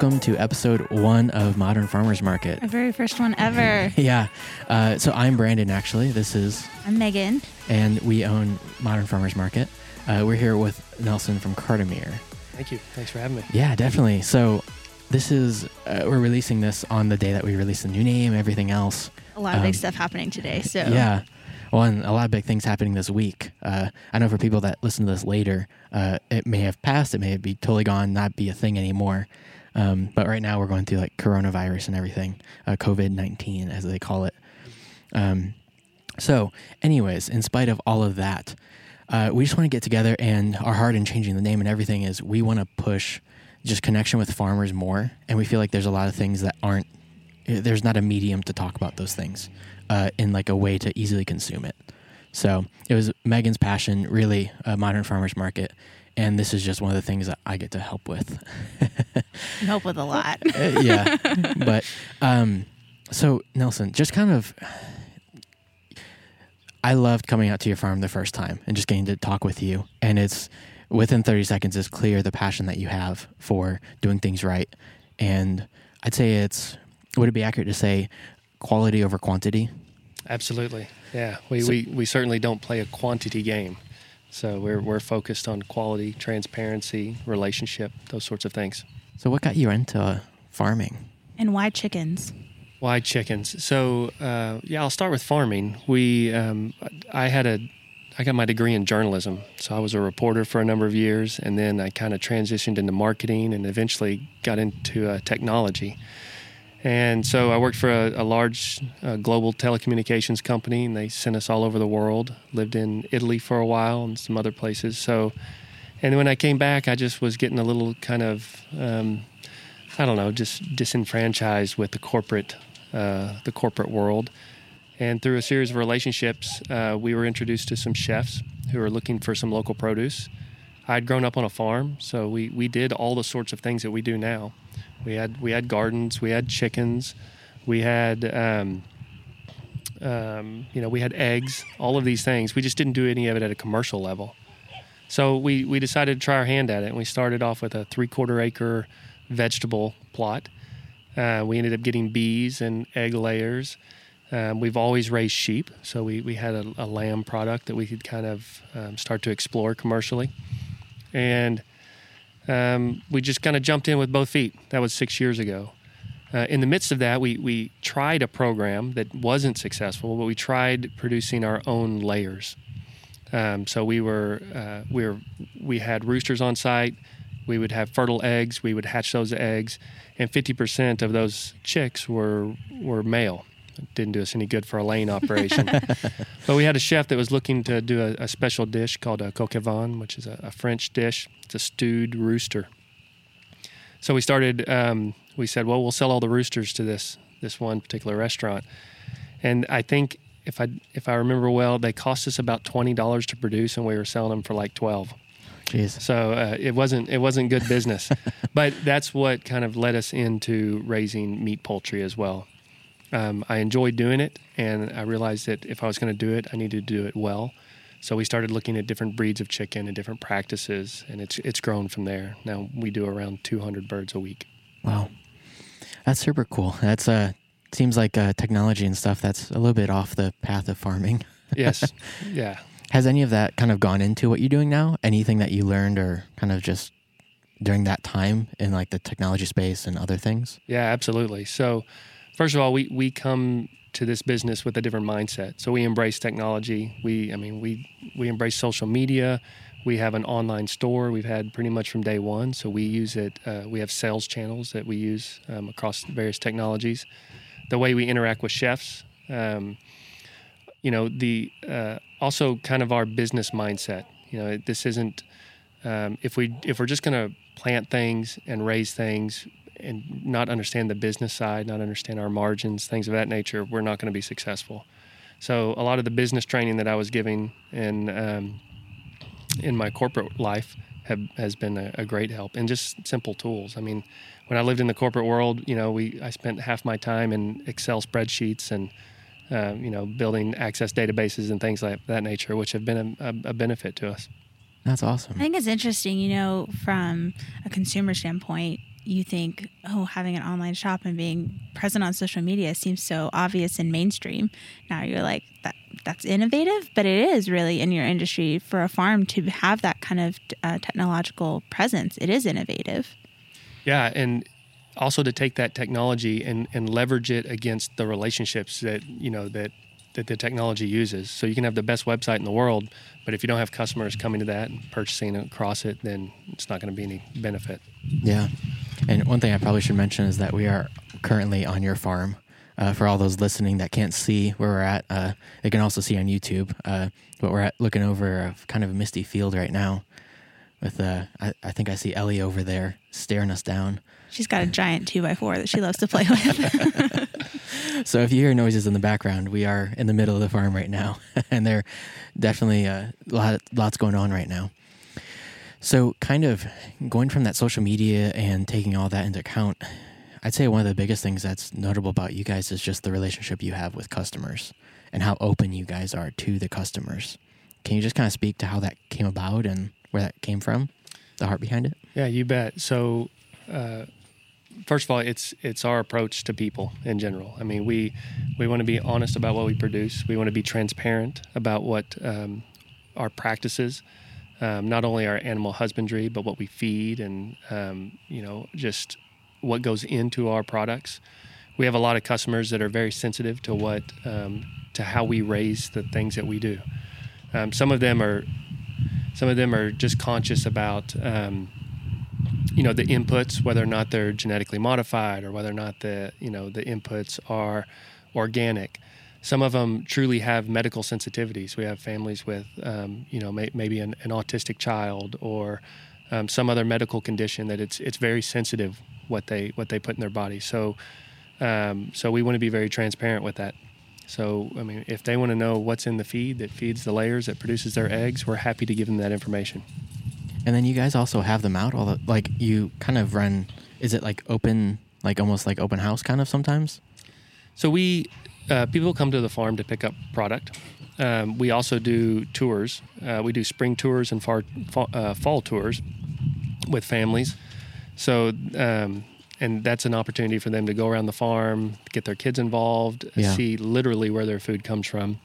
welcome to episode one of Modern Farmers Market. Our very first one ever. Yeah. Uh, so I'm Brandon, actually. This is, I'm Megan. and we own Modern Farmers Market. Uh, we're here with Nelson from Cartermere. Thank you. Thanks for having me. Yeah, definitely. So this is, uh, we're releasing this on the day that we release the new name, everything else. A lot of Um, big stuff happening today. So Yeah. Well, and a lot of big things happening this week. Uh, I know for people that listen to this later, uh, it may have passed, it may be totally gone, not be a thing anymore. Um, but right now we're going through like coronavirus and everything, uh, COVID 19, as they call it. Um, so, anyways, in spite of all of that, uh, we just want to get together, and our heart in changing the name and everything is we want to push just connection with farmers more. And we feel like there's a lot of things that aren't, eh, there's not a medium to talk about those things uh, in like a way to easily consume it. So it was Megan's passion, really, uh, modern farmers market. And this is just one of the things that I get to help with. Help with a lot. Uh, yeah. But um, so, Nelson, just kind of, I loved coming out to your farm the first time and just getting to talk with you. And it's within 30 seconds, it's clear the passion that you have for doing things right. And I'd say it's, would it be accurate to say quality over quantity? Absolutely. Yeah. We, So- we, we certainly don't play a quantity game. So we're, we're focused on quality, transparency, relationship, those sorts of things. So, what got you into farming? and why chickens? Why chickens? So uh, yeah, I'll start with farming. We um, I had a I got my degree in journalism, so I was a reporter for a number of years, and then I kind of transitioned into marketing, and eventually got into uh, technology. And so I worked for a, a large uh, global telecommunications company, and they sent us all over the world. Lived in Italy for a while and some other places. So, and when I came back, I just was getting a little kind of um, I don't know, just disenfranchised with the corporate, uh, the corporate world. And through a series of relationships, uh, we were introduced to some chefs who were looking for some local produce. I'd grown up on a farm, so we, we did all the sorts of things that we do now. We had we had gardens, we had chickens, we had um, um, you know we had eggs, all of these things. We just didn't do any of it at a commercial level. So we, we decided to try our hand at it, and we started off with a three quarter acre vegetable plot. Uh, we ended up getting bees and egg layers. Um, we've always raised sheep, so we, we had a, a lamb product that we could kind of um, start to explore commercially. And um, we just kind of jumped in with both feet. That was six years ago. Uh, in the midst of that, we, we tried a program that wasn't successful, but we tried producing our own layers. Um, so we were uh, we were we had roosters on site. We would have fertile eggs. We would hatch those eggs, and 50% of those chicks were were male. It didn't do us any good for a lane operation. but we had a chef that was looking to do a, a special dish called a coq au vin, which is a, a French dish. It's a stewed rooster. So we started. Um, we said, well, we'll sell all the roosters to this this one particular restaurant, and I think if I if I remember well, they cost us about twenty dollars to produce, and we were selling them for like twelve. Jeez. So uh, it wasn't it wasn't good business, but that's what kind of led us into raising meat poultry as well. Um, I enjoyed doing it, and I realized that if I was going to do it, I needed to do it well. So we started looking at different breeds of chicken and different practices, and it's it's grown from there. Now we do around 200 birds a week. Wow. That's super cool. That's uh seems like uh, technology and stuff that's a little bit off the path of farming. Yes, yeah. Has any of that kind of gone into what you're doing now? Anything that you learned or kind of just during that time in like the technology space and other things? Yeah, absolutely. So, first of all, we we come to this business with a different mindset. So we embrace technology. We, I mean, we we embrace social media. We have an online store. We've had pretty much from day one. So we use it. Uh, we have sales channels that we use um, across various technologies. The way we interact with chefs. Um, you know, the uh, also kind of our business mindset. You know, this isn't um, if we if we're just going to plant things and raise things and not understand the business side, not understand our margins, things of that nature, we're not going to be successful. So a lot of the business training that I was giving in um, in my corporate life have, has been a, a great help, and just simple tools. I mean, when I lived in the corporate world, you know, we I spent half my time in Excel spreadsheets and uh, you know building access databases and things like that nature, which have been a, a, a benefit to us. That's awesome. I think it's interesting, you know, from a consumer standpoint, you think, oh, having an online shop and being present on social media seems so obvious and mainstream. Now you're like, that that's innovative, but it is really in your industry for a farm to have that kind of uh, technological presence. It is innovative. Yeah, and also to take that technology and, and leverage it against the relationships that you know that that the technology uses. So you can have the best website in the world, but if you don't have customers coming to that and purchasing across it, then it's not going to be any benefit. Yeah. And one thing I probably should mention is that we are currently on your farm. Uh, for all those listening that can't see where we're at, uh, they can also see on YouTube. Uh, but we're at, looking over a kind of a misty field right now. With uh, I, I think I see Ellie over there staring us down. She's got a giant two by four that she loves to play with. so if you hear noises in the background, we are in the middle of the farm right now, and there are definitely a lot lots going on right now. So kind of going from that social media and taking all that into account, I'd say one of the biggest things that's notable about you guys is just the relationship you have with customers and how open you guys are to the customers. Can you just kind of speak to how that came about and where that came from, the heart behind it? Yeah, you bet. So, uh, first of all, it's it's our approach to people in general. I mean, we we want to be honest about what we produce. We want to be transparent about what um, our practices, um, not only our animal husbandry, but what we feed, and um, you know, just what goes into our products. We have a lot of customers that are very sensitive to what um, to how we raise the things that we do. Um, some of them are some of them are just conscious about um, you know the inputs, whether or not they're genetically modified or whether or not the you know the inputs are organic. Some of them truly have medical sensitivities. We have families with um, you know may, maybe an, an, autistic child or um, some other medical condition that it's it's very sensitive what they what they put in their body. So um, so we want to be very transparent with that. So I mean, if they want to know what's in the feed that feeds the layers that produces their eggs, we're happy to give them that information. And then you guys also have them out all the like you kind of run. Is it like open, like almost like open house kind of sometimes? So we uh, people come to the farm to pick up product. Um, we also do tours. Uh, we do spring tours and far, fall, uh, fall tours with families. So, um, and that's an opportunity for them to go around the farm, get their kids involved, yeah. see literally where their food comes from.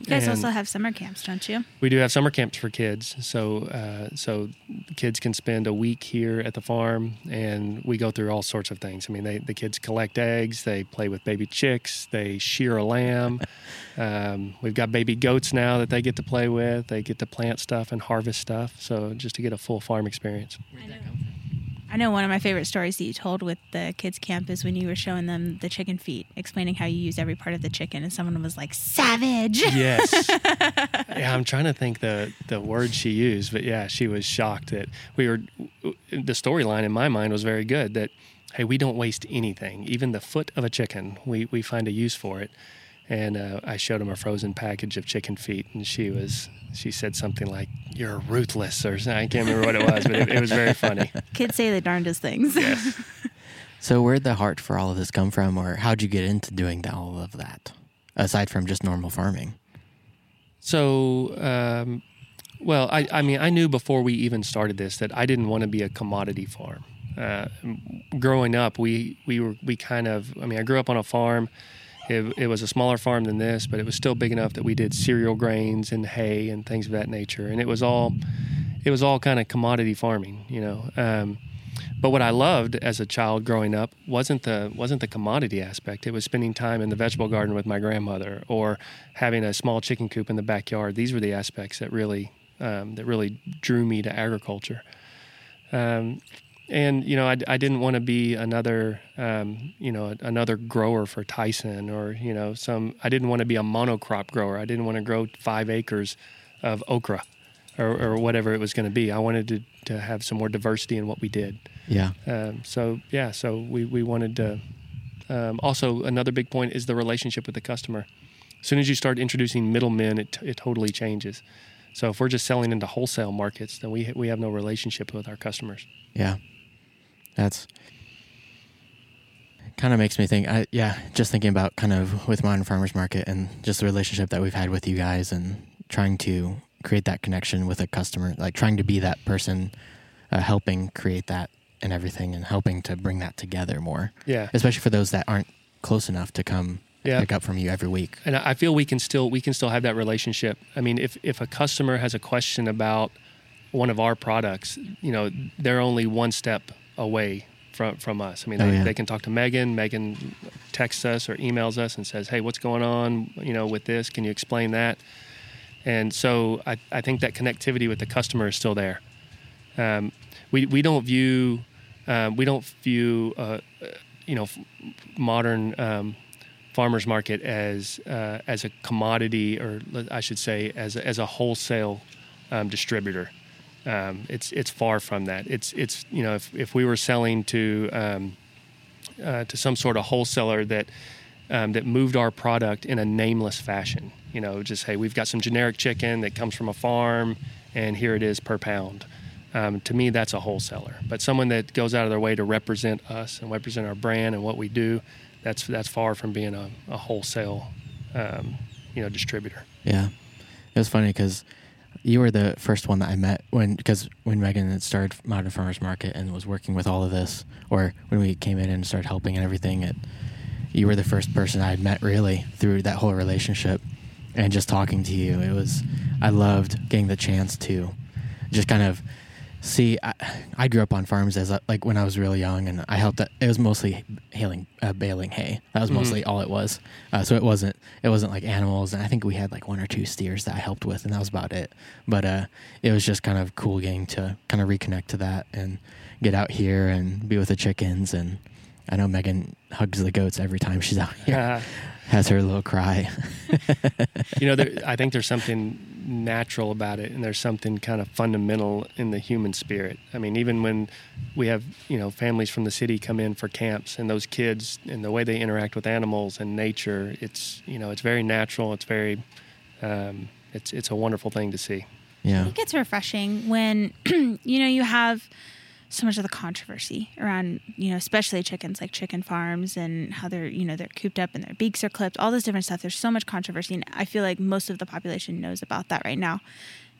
You guys and also have summer camps, don't you? We do have summer camps for kids. So, uh, so kids can spend a week here at the farm, and we go through all sorts of things. I mean, they, the kids collect eggs, they play with baby chicks, they shear a lamb. um, we've got baby goats now that they get to play with. They get to plant stuff and harvest stuff. So, just to get a full farm experience. I know one of my favorite stories that you told with the kids' camp is when you were showing them the chicken feet, explaining how you use every part of the chicken, and someone was like, "Savage." Yes. yeah, I'm trying to think the the word she used, but yeah, she was shocked that we were. The storyline in my mind was very good. That hey, we don't waste anything, even the foot of a chicken. We we find a use for it. And uh, I showed him a frozen package of chicken feet, and she was she said something like "You're ruthless" or something. I can't remember what it was, but it, it was very funny. Kids say the darndest things. Yes. so where'd the heart for all of this come from, or how'd you get into doing all of that, aside from just normal farming? So, um, well, I, I mean, I knew before we even started this that I didn't want to be a commodity farm. Uh, growing up, we we were we kind of. I mean, I grew up on a farm it, it, was a smaller farm than this, but it was still big enough that we did cereal grains and hay and things of that nature. And it was all, it was all kind of commodity farming, you know. Um, but what I loved as a child growing up wasn't the wasn't the commodity aspect. It was spending time in the vegetable garden with my grandmother, or having a small chicken coop in the backyard. These were the aspects that really um, that really drew me to agriculture. Um, and you know I, I didn't want to be another um, you know another grower for Tyson or you know some I didn't want to be a monocrop grower. I didn't want to grow five acres of okra or, or whatever it was going to be. I wanted to, to have some more diversity in what we did. Yeah. Um, so yeah so we, we wanted to um, also another big point is the relationship with the customer. As soon as you start introducing middlemen it, it totally changes. So if we're just selling into wholesale markets then we, we have no relationship with our customers. Yeah that's kind of makes me think. I, yeah, just thinking about kind of with modern farmers market and just the relationship that we've had with you guys and trying to create that connection with a customer, like trying to be that person uh, helping create that and everything and helping to bring that together more. Yeah. Especially for those that aren't close enough to come Yeah. pick up from you every week. and I feel we can still we can still have that relationship. I mean, if if a customer has a question about one of our products, you know, they're only one step away from from us. I mean, Oh, they, yeah. they can talk to Megan. Megan texts us or emails us and says, "Hey, what's going on? You know, with this? Can you explain that?" And so I, I think that connectivity with the customer is still there. Um, we we don't view um, we don't view uh, uh, you know f- modern um, farmers market as uh, as a commodity or I should say as a, as a wholesale um, distributor. Um, it's it's far from that. It's it's you know if, if we were selling to um, uh, to some sort of wholesaler that um, that moved our product in a nameless fashion. You know, just hey, we've got some generic chicken that comes from a farm, and here it is per pound. Um, to me, that's a wholesaler. But someone that goes out of their way to represent us and represent our brand and what we do, that's that's far from being a, a wholesale, um, you know, distributor. Yeah, it was funny because you were the first one that I met when because when Megan had started Modern Farmers Market and was working with all of this, or when we came in and started helping and everything, it, you were the first person I had met really through that whole relationship, and just talking to you, it was I loved getting the chance to just kind of see. I, I grew up on farms as a, like when I was really young, and I helped. It was mostly hailing, uh, baling hay. That was Mhm. mostly all it was. Uh, so it wasn't it wasn't like animals, and I think we had like one or two steers that I helped with, and that was about it. But uh, it was just kind of cool getting to kind of reconnect to that and get out here and be with the chickens. And I know Megan hugs the goats every time she's out here. Has her little cry. you know, there, I think there's something natural about it, and there's something kind of fundamental in the human spirit. I mean, even when we have you know families from the city come in for camps, and those kids and the way they interact with animals and nature, it's you know, it's very natural. It's very, um, it's it's a wonderful thing to see. I yeah. think it's refreshing when you know you have so much of the controversy around you know especially chickens like chicken farms and how they're you know they're cooped up and their beaks are clipped all this different stuff. There's so much controversy and i feel like most of the population knows about that right now.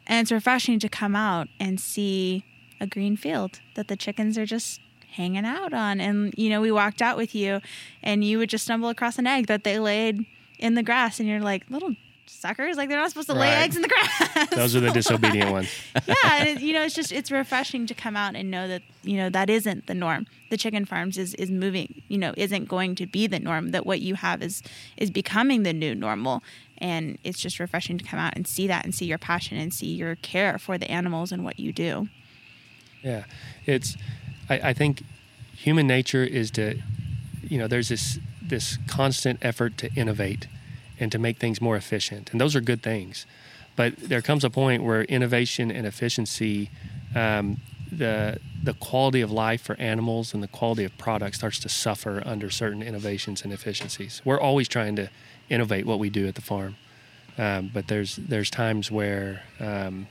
And it's refreshing to come out and see a green field that the chickens are just hanging out on. And you know we walked out with you and you would just stumble across an egg that they laid in the grass and you're like little suckers like they're not supposed to lay Right. eggs in the grass Those are the disobedient ones. yeah, and it, you know, it's just it's refreshing to come out and know that you know that isn't the norm. The chicken farms is is moving, you know, isn't going to be the norm. That what you have is is becoming the new normal, and it's just refreshing to come out and see that and see your passion and see your care for the animals and what you do. Yeah, it's. I, I think human nature is to, you know, there's this this constant effort to innovate and to make things more efficient, and those are good things. But there comes a point where innovation and efficiency, um, the the quality of life for animals and the quality of product starts to suffer under certain innovations and efficiencies. We're always trying to innovate what we do at the farm, um, but there's there's times where um,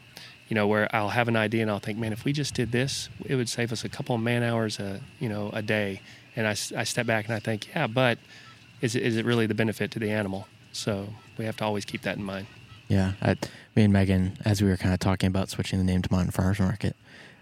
you know where I'll have an idea and I'll think, man, if we just did this, it would save us a couple of man hours a you know a day. And I, I step back and I think, yeah, but is is it really the benefit to the animal? So we have to always keep that in mind. Yeah, I, me and Megan, as we were kind of talking about switching the name to Modern Farmers Market,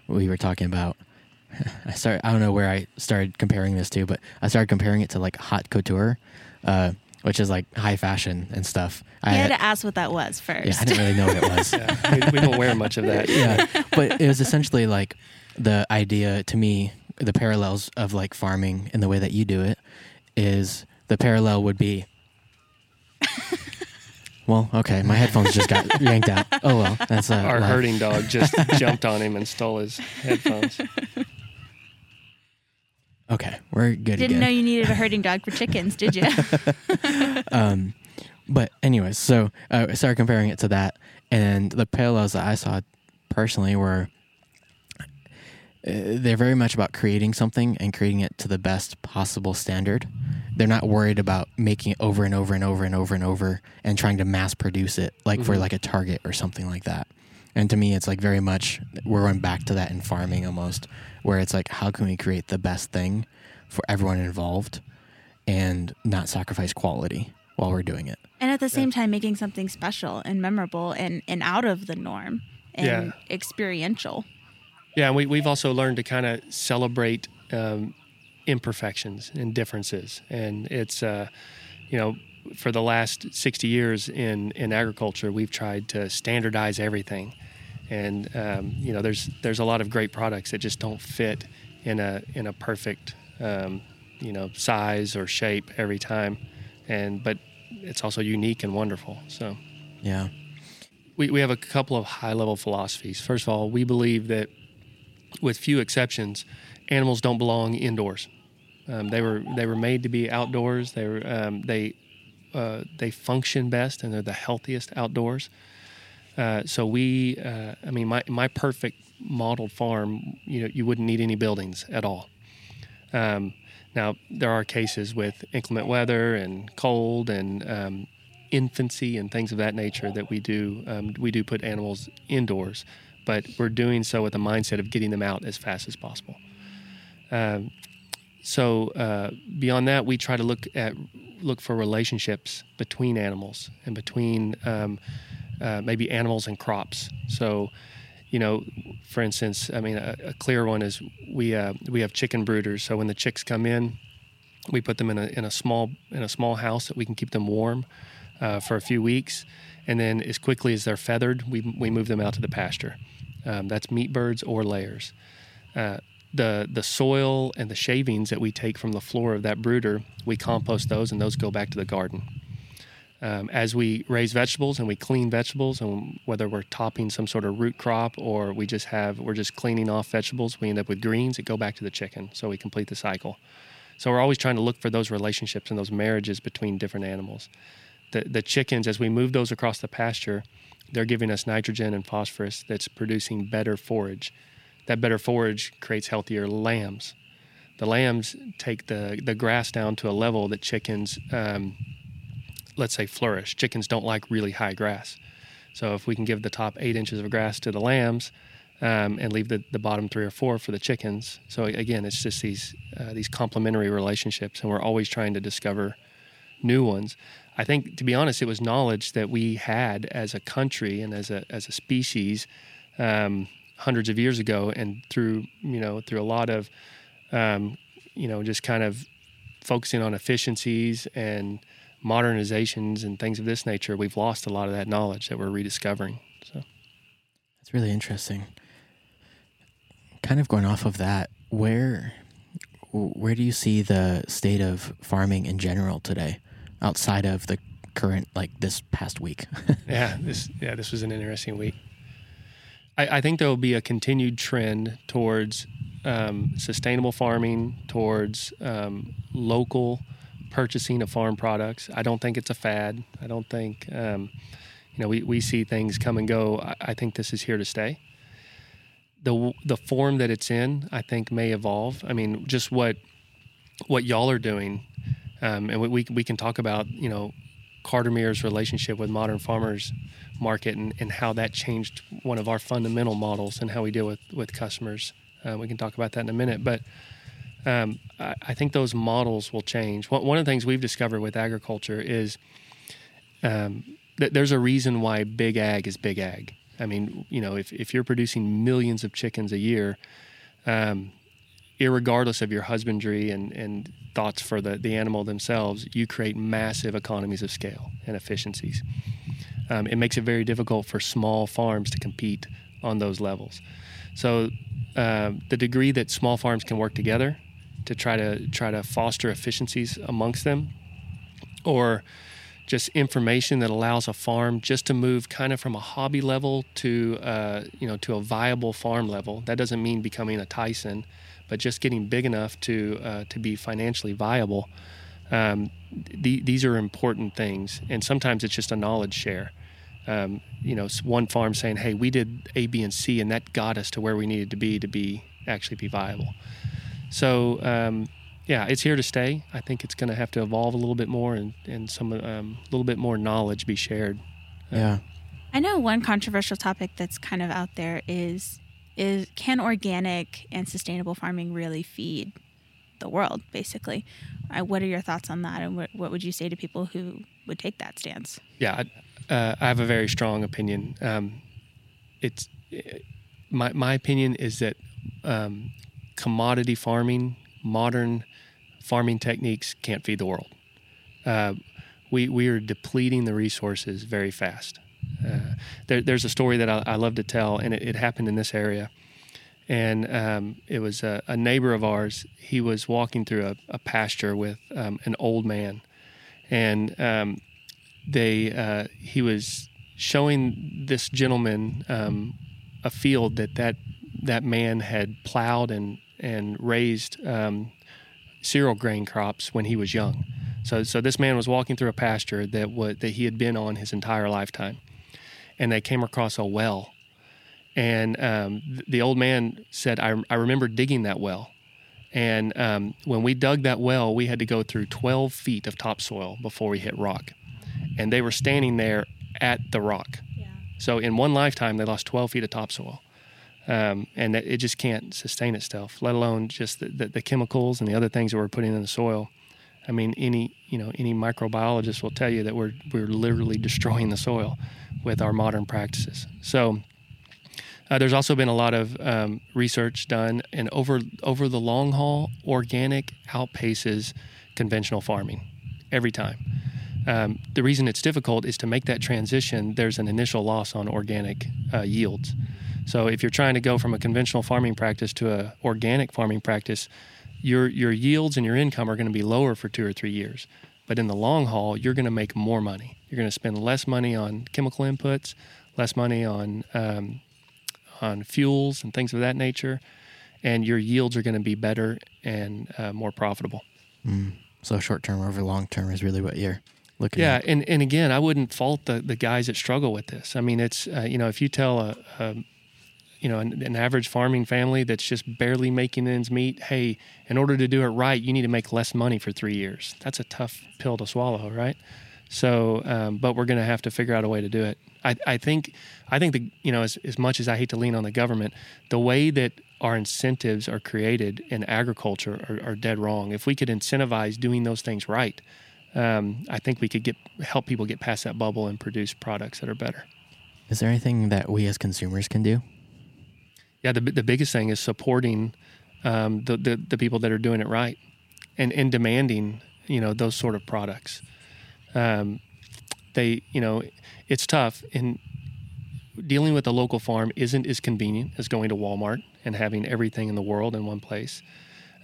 we were talking about. I started. I don't know where I started comparing this to, but I started comparing it to like haute couture, uh, which is like high fashion and stuff. I You had to ask what that was first. yeah, I didn't really know what it was. Yeah, we, we don't wear much of that. yeah, but it was essentially like the idea to me, the parallels of like farming and the way that you do it is the parallel would be. Well, okay, my headphones just got yanked out. Oh well, that's uh, Our life. herding dog just jumped on him and stole his headphones. Okay, we're good Didn't again. know you needed a herding dog for chickens, did you? um, but anyways, so uh, I started comparing it to that, and the parallels that I saw personally were uh, they're very much about creating something and creating it to the best possible standard. They're not worried about making it over and over and over and over and over and trying to mass produce it like for Mhm. like a Target or something like that. And to me, it's like very much we're going back to that in farming almost, where it's like how can we create the best thing for everyone involved and not sacrifice quality while we're doing it. and at the same time, making something special and memorable and, and out of the norm and Yeah. experiential. Yeah, and we, we've also learned to kind of celebrate um, imperfections and differences. And it's, uh, you know, for the last 60 years in, in agriculture, we've tried to standardize everything. And, um, you know, there's, there's a lot of great products that just don't fit in a, in a perfect, um, you know, size or shape every time. And, but it's also unique and wonderful. So, Yeah. we, we have a couple of high level philosophies. First of all, we believe that, with few exceptions, animals don't belong indoors. Um, they were they were made to be outdoors. They were um, they uh, they function best and they're the healthiest outdoors. Uh, so we, uh, I mean, my my perfect modeled farm, you know, you wouldn't need any buildings at all. Um, now there are cases with inclement weather and cold and um, infancy and things of that nature that we do um, we do put animals indoors, but we're doing so with a mindset of getting them out as fast as possible. Um, so uh, beyond that, we try to look at look for relationships between animals and between um, uh, maybe animals and crops. So, you know, for instance, I mean, a, a clear one is we uh, we have chicken brooders. So when the chicks come in, we put them in a in a small in a small house that we can keep them warm uh, for a few weeks, and then as quickly as they're feathered, we we move them out to the pasture. Um, that's meat birds or layers. The the soil and the shavings that we take from the floor of that brooder, we compost those, and those go back to the garden. Um, as we raise vegetables and we clean vegetables, and whether we're topping some sort of root crop or we just have we're just cleaning off vegetables, we end up with greens that go back to the chicken. So we complete the cycle. So we're always trying to look for those relationships and those marriages between different animals. The the chickens, as we move those across the pasture, they're giving us nitrogen and phosphorus that's producing better forage. That better forage creates healthier lambs. The lambs take the, the grass down to a level that chickens, um, let's say, flourish. Chickens don't like really high grass. So if we can give the top eight inches of grass to the lambs um, and leave the, the bottom three or four for the chickens. So again, it's just these, uh, these complementary relationships, and we're always trying to discover new ones. I think, to be honest, it was knowledge that we had as a country and as a, as a species um, hundreds of years ago, and through you know through a lot of um, you know just kind of focusing on efficiencies and modernizations and things of this nature, we've lost a lot of that knowledge that we're rediscovering. So That's really interesting. Kind of going off of that, where where do you see the state of farming in general today, outside of the current like this past week? yeah, this yeah this was an interesting week. I, I think there will be a continued trend towards um, sustainable farming, towards um, local purchasing of farm products. I don't think it's a fad. I don't think um, you know we, we see things come and go. I, I think this is here to stay. The the form that it's in, I think, may evolve. I mean, just what what y'all are doing, um, and we, we we can talk about you know Cartermere's relationship with Modern Farmers Market and, and how that changed one of our fundamental models and how we deal with, with customers. Uh, we can talk about that in a minute. But um, I, I, think those models will change. One of the things we've discovered with agriculture is um, that there's a reason why big ag is big ag. I mean, you know, if, if you're producing millions of chickens a year, um, irregardless of your husbandry and, and thoughts for the, the animal themselves, you create massive economies of scale and efficiencies. Um, it makes it very difficult for small farms to compete on those levels. So, uh, the degree that small farms can work together to try to try to foster efficiencies amongst them, or just information that allows a farm just to move kind of from a hobby level to uh, you know to a viable farm level. That doesn't mean becoming a Tyson, but just getting big enough to uh, to be financially viable. Um, the, these are important things, and sometimes it's just a knowledge share. Um, you know, one farm saying, "Hey, we did A, B, and C, and that got us to where we needed to be to be actually be viable." So, um, yeah, it's here to stay. I think it's going to have to evolve a little bit more, and and some a um, little bit more knowledge be shared. yeah. I know one controversial topic that's kind of out there is is can organic and sustainable farming really feed the world basically uh, what are your thoughts on that and what, what would you say to people who would take that stance Yeah, I, uh, I have a very strong opinion. Um, it's my my opinion is that um, commodity farming, modern farming techniques can't feed the world. Uh, we we are depleting the resources very fast. Uh, there, there's a story that I, I, love to tell, and it, it, happened in this area. And um, it was a, a, neighbor of ours. He was walking through a, a pasture with um, an old man, and um, they uh, he was showing this gentleman um, a field that that that man had plowed and and raised um, cereal grain crops when he was young. So so this man was walking through a pasture that what that he had been on his entire lifetime, and they came across a well, and um, the old man said, "I I remember digging that well." And um, when we dug that well, we had to go through 12 feet of topsoil before we hit rock. And they were standing there at the rock. Yeah. So in one lifetime, they lost 12 feet of topsoil. Um, and it just can't sustain itself, let alone just the, the, the, chemicals and the other things that we're putting in the soil. I mean, any you know any microbiologist will tell you that we're we're literally destroying the soil with our modern practices. So uh, there's also been a lot of um, research done, and over over the long haul, organic outpaces conventional farming every time. Um, the reason it's difficult is to make that transition. There's an initial loss on organic uh, yields. So if you're trying to go from a conventional farming practice to a organic farming practice, your your yields and your income are going to be lower for two or three years. But in the long haul, you're going to make more money. You're going to spend less money on chemical inputs, less money on um, on fuels and things of that nature, and your yields are going to be better and uh, more profitable. Mm. So short term over long term is really what you're looking yeah, at. and and again, I wouldn't fault the the guys that struggle with this. I mean, it's uh, you know if you tell a, a you know an, an, average farming family that's just barely making ends meet, hey, in order to do it right, you need to make less money for three years. That's a tough pill to swallow, right? So, um, but we're going to have to figure out a way to do it. I, I think, I think the you know as, as much as I hate to lean on the government, the way that our incentives are created in agriculture are, are dead wrong. If we could incentivize doing those things right, um, I think we could get help people get past that bubble and produce products that are better. Is there anything that we as consumers can do? Yeah, the the biggest thing is supporting um, the, the the people that are doing it right, and and demanding you know those sort of products. Um, they you know it's tough in dealing with a local farm isn't as convenient as going to Walmart and having everything in the world in one place.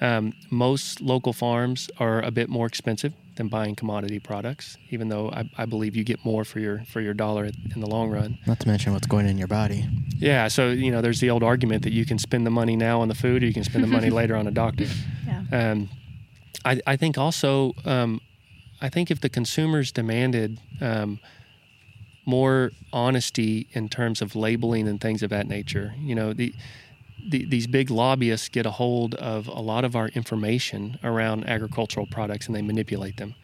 Um, most local farms are a bit more expensive than buying commodity products, even though I, I, believe you get more for your for your dollar in the long run. Not to mention what's going in your body. Yeah, so you know, there's the old argument that you can spend the money now on the food, or you can spend the money later on a doctor. Yeah. Um, I, I think also, um, I think if the consumers demanded um, more honesty in terms of labeling and things of that nature, you know, the the, these big lobbyists get a hold of a lot of our information around agricultural products and they manipulate them.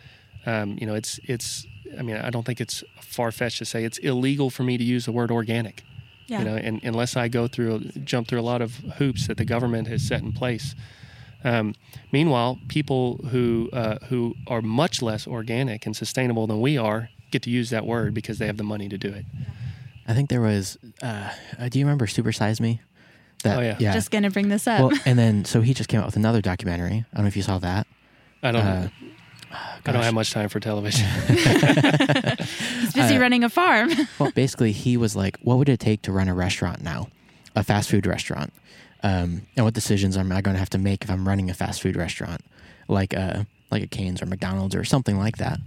Um, you know, it's it's. I mean, I don't think it's far fetched to say it's illegal for me to use the word organic. Yeah. You know, and unless I go through jump through a lot of hoops that the government has set in place. Um, meanwhile, people who uh, who are much less organic and sustainable than we are get to use that word because they have the money to do it. I think there was. Uh, do you remember Super Size Me? That, oh yeah. yeah. Just gonna bring this up. Well, and then so he just came out with another documentary. I don't know if you saw that. I don't. Uh, I don't have much time for television. He's busy uh, running a farm. well, basically, he was like, "What would it take to run a restaurant now, a fast food restaurant? Um, and what decisions am I going to have to make if I'm running a fast food restaurant, like a like a Cane's or McDonald's or something like that?"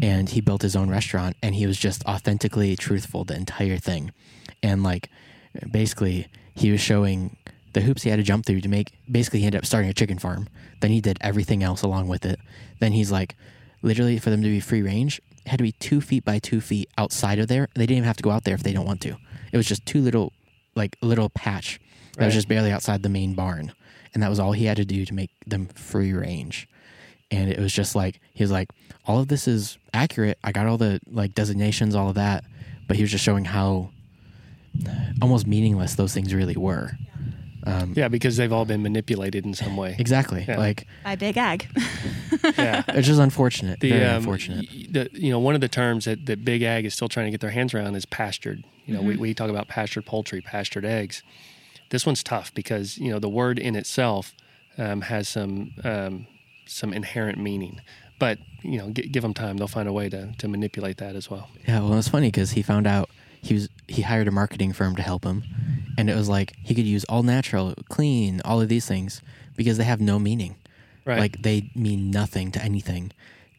And he built his own restaurant, and he was just authentically truthful the entire thing, and like basically he was showing the hoops he had to jump through to make basically he ended up starting a chicken farm. Then he did everything else along with it. Then he's like literally for them to be free range it had to be two feet by two feet outside of there. They didn't even have to go out there if they don't want to. It was just two little like little patch that right. was just barely outside the main barn and that was all he had to do to make them free range and it was just like he was like all of this is accurate i got all the like designations all of that but he was just showing how almost meaningless those things really were. Um, yeah, because they've all been manipulated in some way. Exactly. Yeah. Like by Big Ag. yeah, it's just unfortunate. The, Very um, unfortunate. The, you know, one of the terms that, that Big Ag is still trying to get their hands around is pastured. You know, mm-hmm. we, we talk about pastured poultry, pastured eggs. This one's tough because you know the word in itself um, has some um, some inherent meaning, but you know, g- give them time; they'll find a way to to manipulate that as well. Yeah, well, it's funny because he found out he was he hired a marketing firm to help him, and it was like he could use all natural, clean, all of these things because they have no meaning. Right. Like they mean nothing to anything,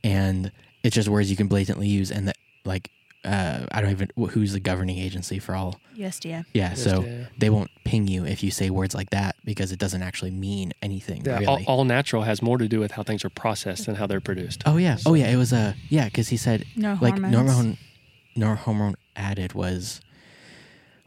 and it's just words you can blatantly use. And that, like, uh, I don't even who's the governing agency for all. USDA. Yeah, so they won't ping you if you say words like that because it doesn't actually mean anything. Yeah, really. all, all natural has more to do with how things are processed than how they're produced. oh yeah, oh yeah. It was a uh, yeah because he said No like hormones. no hormone, no hormone added was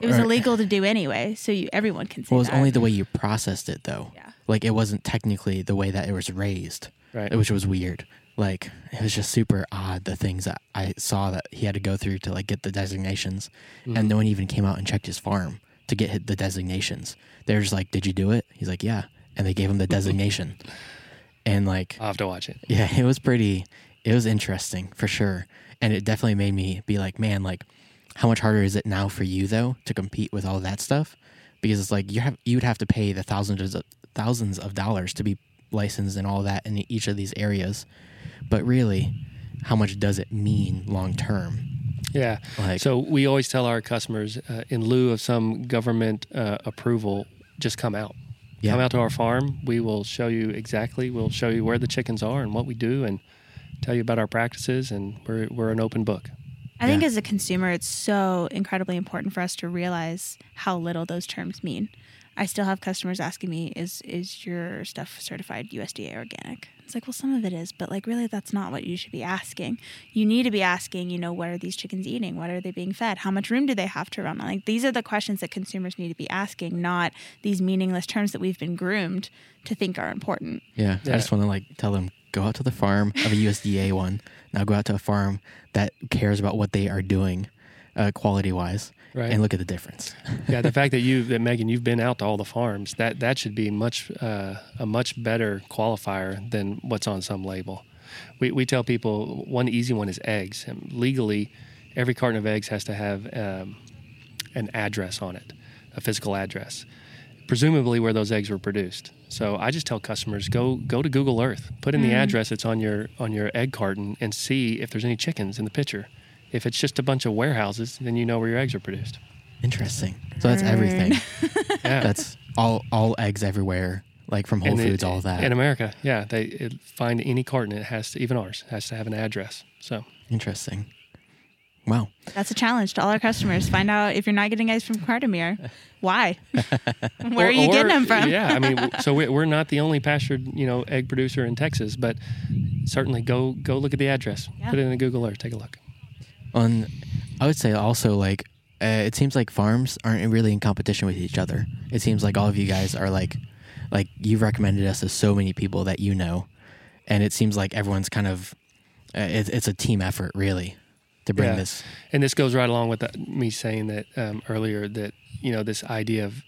It was or- illegal to do anyway, so you everyone can say Well, it was that. only the way you processed it, though. Yeah. Like it wasn't technically the way that it was raised, Right. which was weird. Like it was just super odd the things that I saw that he had to go through to like get the designations, Mm-hmm. and no one even came out and checked his farm to get the designations. They're just like, "Did you do it?" He's like, "Yeah," and they gave him the designation, and like, I'll have to watch it. yeah, it was pretty. It was interesting for sure, and it definitely made me be like, man, like, how much harder is it now for you though to compete with all that stuff? Because it's like you have you would have to pay the thousands of thousands of dollars to be licensed and all that in each of these areas, but really, how much does it mean long term? Yeah. Like- so we always tell our customers, uh, in lieu of some government uh, approval, just come out. Yeah. Come out to our farm. We will show you exactly. We'll show you where the chickens are and what we do, and tell you about our practices. And we're we're an open book. I think as a consumer, it's so incredibly important for us to realize how little those terms mean. I still have customers asking me, "Is is your stuff certified USDA organic?" It's like, well, some of it is, but like, really, that's not what you should be asking. You need to be asking, you know, what are these chickens eating? What are they being fed? How much room do they have to run? Like, these are the questions that consumers need to be asking, not these meaningless terms that we've been groomed to think are important. Yeah, Yeah. I just want to like tell them go out to the farm of a USDA one. Now go out to a farm that cares about what they are doing, uh, quality wise, Right. and look at the difference. yeah, the fact that you that Megan, you've been out to all the farms. That that should be much uh, a much better qualifier than what's on some label. We we tell people one easy one is eggs. And legally, every carton of eggs has to have um, an address on it, a physical address, presumably where those eggs were produced. So I just tell customers go go to Google Earth, put in the address that's on your on your egg carton, and see if there's any chickens in the picture. If it's just a bunch of warehouses, then you know where your eggs are produced. Interesting. So that's everything. Yeah. that's all all eggs everywhere, like from Whole And it- Foods, all that. In America, yeah, they it, find any carton. It has to, even ours has to have an address. So Interesting. Wow. That's a challenge to all our customers. Find out if you're not getting eggs from Cartermere, why? Where Or- are you or- getting them from? yeah, I mean, so we- we're not the only pastured, you know, egg producer in Texas, but certainly go go look at the address. Yeah. Put it in a Google Earth. Take a look. On, I would say also like uh, it seems like farms aren't really in competition with each other. It seems like all of you guys are like, like you've recommended us to so many people that you know, and it seems like everyone's kind of, uh, it, it's a team effort really, to bring Yeah. this. And this goes right along with that, me saying that um, earlier that you know this idea of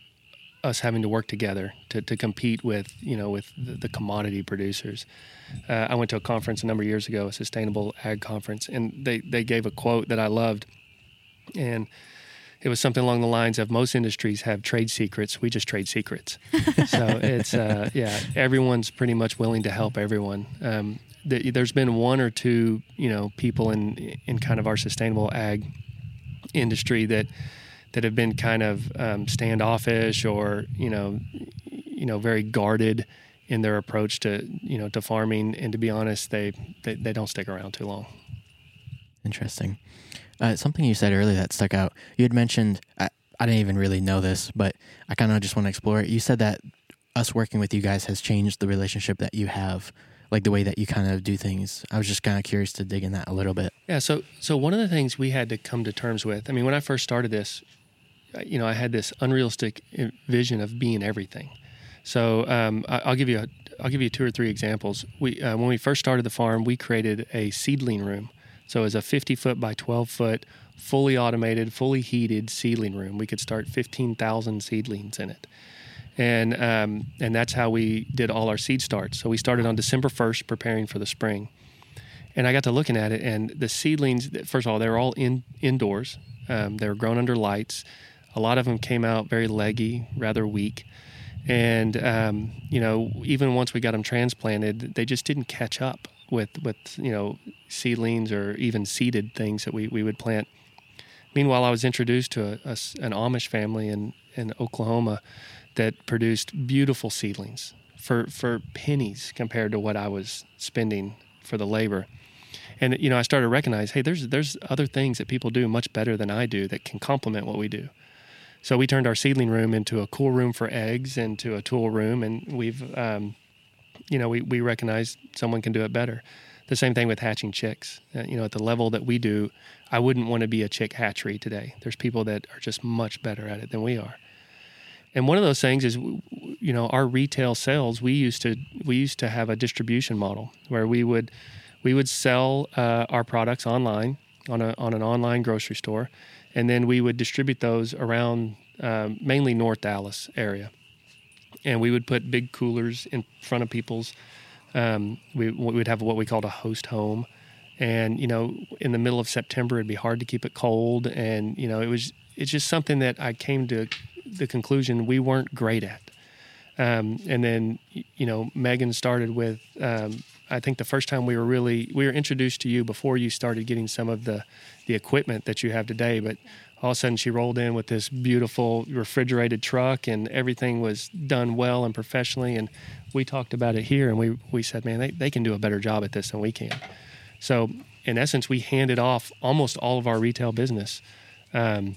us having to work together to, to compete with you know with the, the commodity producers. Uh, I went to a conference a number of years ago, a sustainable ag conference, and they they gave a quote that I loved, and it was something along the lines of most industries have trade secrets. We just trade secrets. so it's uh, yeah, everyone's pretty much willing to help everyone. Um, th- there's been one or two you know people in in kind of our sustainable ag industry that that have been kind of um, standoffish or you know you know very guarded in their approach to you know to farming and to be honest they they, they don't stick around too long Interesting. Uh, something you said earlier that stuck out. You had mentioned, I, I didn't even really know this, but I kind of just want to explore it. You said that us working with you guys has changed the relationship that you have, like the way that you kind of do things. I was just kind of curious to dig in that a little bit. Yeah. So so one of the things we had to come to terms with. I mean, when I first started this, you know, I had this unrealistic uh, vision of being everything. So um, I, I'll give you a, I'll give you two or three examples. We uh, when we first started the farm, we created a seedling room. So it's a 50 foot by 12 foot, fully automated, fully heated seedling room. We could start 15,000 seedlings in it and um, and that's how we did all our seed starts. So we started on December first, preparing for the spring, and I got to looking at it, and the seedlings. First of all, they were all in indoors. Um, they were grown under lights. A lot of them came out very leggy, rather weak. And, um, you know, even once we got them transplanted, they just didn't catch up with, with you know, seedlings or even seeded things that we, we would plant. Meanwhile, I was introduced to a, a, an Amish family in, in Oklahoma that produced beautiful seedlings for, for pennies compared to what I was spending for the labor and you know, I started to recognize, hey, there's there's other things that people do much better than I do that can complement what we do. So we turned our seedling room into a cool room for eggs, into a tool room, and we've, um, you know, we we recognize someone can do it better. The same thing with hatching chicks. Uh, you know, at the level that we do, I wouldn't want to be a chick hatchery today. There's people that are just much better at it than we are. And one of those things is, you know, our retail sales. We used to we used to have a distribution model where we would we would sell uh, our products online on, a, on an online grocery store, and then we would distribute those around uh, mainly North Dallas area. And we would put big coolers in front of people's. Um, we, we would have what we called a host home, and you know, in the middle of September, it'd be hard to keep it cold, and you know, it was it's just something that I came to the conclusion we weren't great at. Um, and then, you know, Megan started with um, I think the first time we were really we were introduced to you before you started getting some of the the equipment that you have today, but all of a sudden she rolled in with this beautiful refrigerated truck and everything was done well and professionally and we talked about it here and we we said man they, they can do a better job at this than we can. So in essence we handed off almost all of our retail business. Um,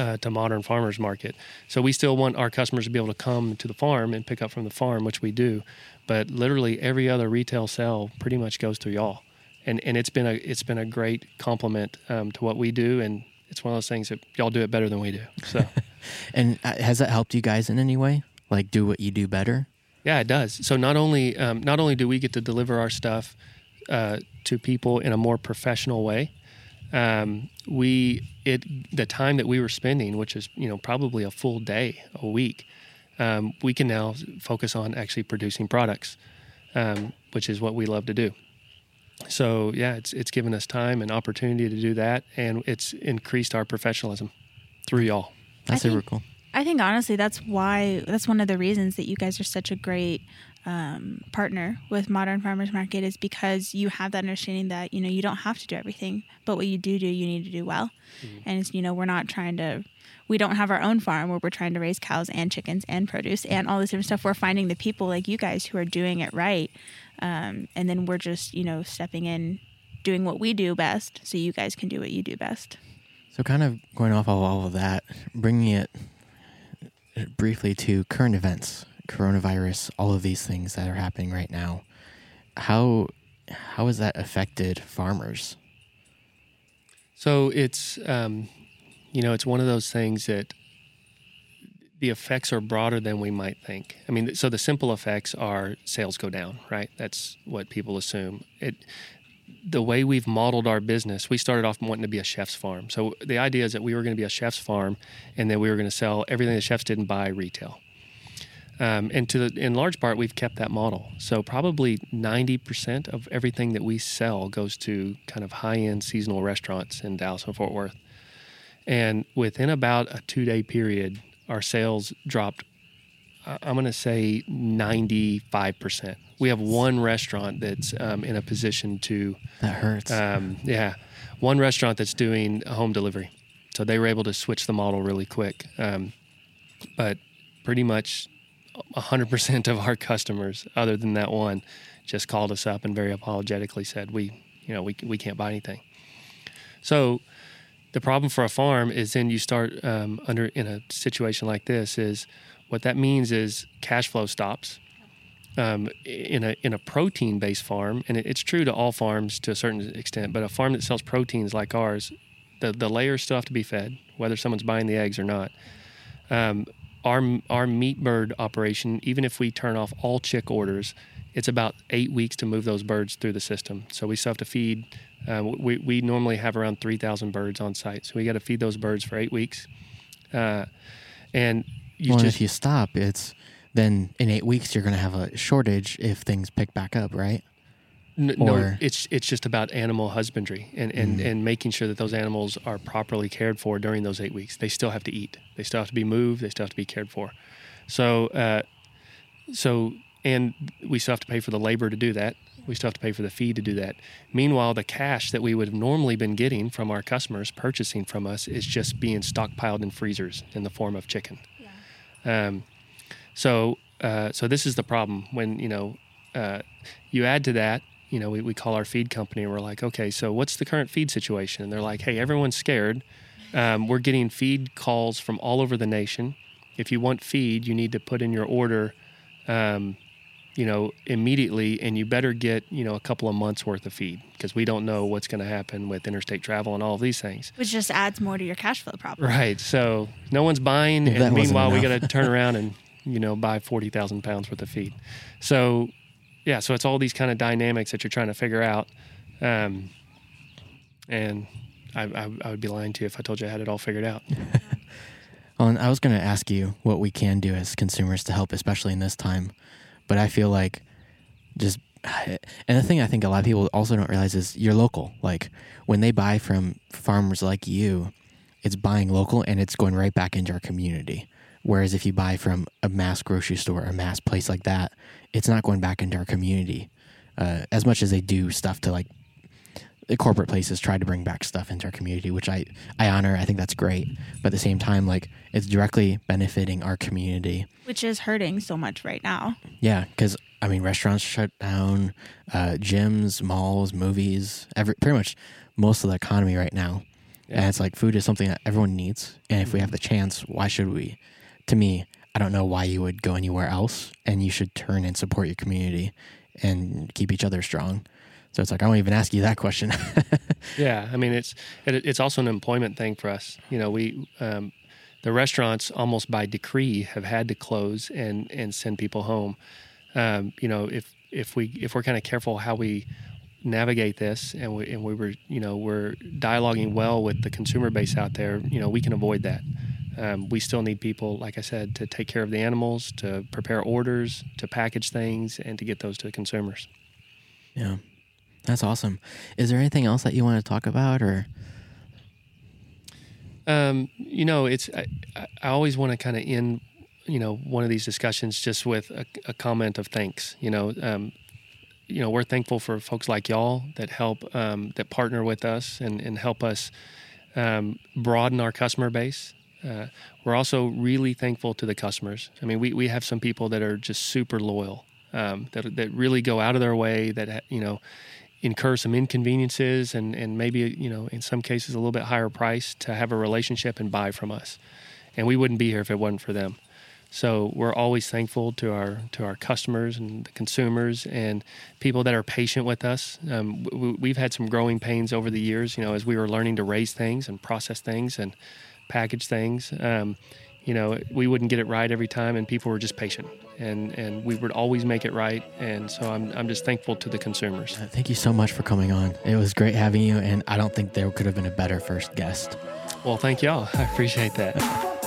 uh, to modern farmers market so we still want our customers to be able to come to the farm and pick up from the farm which we do but literally every other retail sale pretty much goes through y'all, and and it's been a it's been a great complement um, to what we do, and it's one of those things that y'all do it better than we do. So, and uh, has that helped you guys in any way? Like do what you do better? Yeah, it does. So not only um, not only do we get to deliver our stuff uh, to people in a more professional way, um, we it the time that we were spending, which is you know probably a full day a week, um, we can now focus on actually producing products, um, which is what we love to do. So yeah, it's it's given us time and opportunity to do that, and it's increased our professionalism through y'all. That's think, super cool. I think honestly, that's why that's one of the reasons that you guys are such a great um, partner with Modern Farmers Market is because you have that understanding that you know you don't have to do everything, but what you do do, you need to do well. Mm-hmm. And it's, you know, we're not trying to we don't have our own farm where we're trying to raise cows and chickens and produce and all this different stuff. We're finding the people like you guys who are doing it right. Um, and then we're just, you know, stepping in, doing what we do best so you guys can do what you do best. So, kind of going off of all of that, bringing it briefly to current events, coronavirus, all of these things that are happening right now. How how has that affected farmers? So it's um, you know, it's one of those things that the effects are broader than we might think. I mean, so the simple effects are sales go down, right? That's what people assume. It the way we've modeled our business, we started off wanting to be a chef's farm. So the idea is that we were going to be a chef's farm, and then we were going to sell everything the chefs didn't buy retail. Um, and to the, in large part, we've kept that model. So probably 90% of everything that we sell goes to kind of high-end seasonal restaurants in Dallas and Fort Worth. And within about a two day period, our sales dropped, I'm going to say 95%. We have one restaurant that's um, in a position to. That hurts. Um, yeah. One restaurant that's doing home delivery. So they were able to switch the model really quick. Um, but pretty much 100% of our customers, other than that one, just called us up and very apologetically said, we, you know, we, we can't buy anything. So the problem for a farm is then you start um, under in a situation like this is what that means is cash flow stops um, in a in a protein based farm and it, it's true to all farms to a certain extent but a farm that sells proteins like ours the the layers still have to be fed whether someone's buying the eggs or not um, our our meat bird operation even if we turn off all chick orders it's about eight weeks to move those birds through the system so we still have to feed uh, we, we normally have around 3,000 birds on site, so we got to feed those birds for eight weeks. Uh, and you well, just, if you stop, it's then in eight weeks you're going to have a shortage if things pick back up, right? N- no, it's it's just about animal husbandry and and, Mhm. and making sure that those animals are properly cared for during those eight weeks. They still have to eat. They still have to be moved. They still have to be cared for. So, uh, so and we still have to pay for the labor to do that. We still have to pay for the feed to do that. Meanwhile, the cash that we would have normally been getting from our customers purchasing from us is just being stockpiled in freezers in the form of chicken. Um, so, uh, so this is the problem when you know uh, you add to that. You know, we, we call our feed company and we're like, okay, so what's the current feed situation? And they're like, hey, everyone's scared. Um, we're getting feed calls from all over the nation. If you want feed, you need to put in your order, um, you know, immediately, and you better get you know a couple of months worth of feed because we don't know what's going to happen with interstate travel and all of these things. Which just adds more to your cash flow problem. Right. So no one's buying, If that and meanwhile we got to turn around and you know buy forty thousand pounds worth of feed. So yeah, so it's all these kind of dynamics that you're trying to figure out, um, and I, I, I would be lying to you if I told you I had it all figured out. Well, and I was going to ask you what we can do as consumers to help, especially in this time. But I feel like just, and the thing I think a lot of people also don't realize is you're local. Like when they buy from farmers like you, it's buying local and it's going right back into our community. Whereas if you buy from a mass grocery store, a mass place like that, it's not going back into our community uh, as much as they do stuff to like the corporate places try to bring back stuff into our community, which I, I honor. I think that's great. But at the same time, like it's directly benefiting our community. Which is hurting so much right now. Yeah, because I mean, restaurants shut down, uh, gyms, malls, movies, every pretty much most of the economy right now. And it's like food is something that everyone needs, and if we have the chance, why should we? To me, I don't know why you would go anywhere else, and you should turn and support your community and keep each other strong. So it's like I won't even ask you that question. Yeah, I mean it's it, it's also an employment thing for us. You know, we um, the restaurants almost by decree have had to close and and send people home. Um, you know, if if we if we're kind of careful how we navigate this and we and we were you know we're dialoguing well with the consumer base out there, you know, we can avoid that. Um, we still need people, like I said, to take care of the animals, to prepare orders, to package things, and to get those to the consumers. yeah, that's awesome. Is there anything else that you want to talk about, or Um, you know, it's I, I I always want to kind of end, you know, one of these discussions just with a, a comment of thanks. You know, um, you know, we're thankful for folks like y'all that help, um, that partner with us and and help us um, broaden our customer base. Uh, we're also really thankful to the customers. I mean, we, we have some people that are just super loyal, um, that that really go out of their way, that you know, incur some inconveniences and, and maybe you know in some cases a little bit higher price to have a relationship and buy from us. And we wouldn't be here if it wasn't for them. So we're always thankful to our to our customers and the consumers and people that are patient with us. Um, we, we've had some growing pains over the years you know as we were learning to raise things and process things and package things um, you know we wouldn't get it right every time and people were just patient and and we would always make it right and so i'm, I'm just thankful to the consumers Uh, thank you so much for coming on. It was great having you, and I don't think there could have been a better first guest. Well, thank y'all. I appreciate that.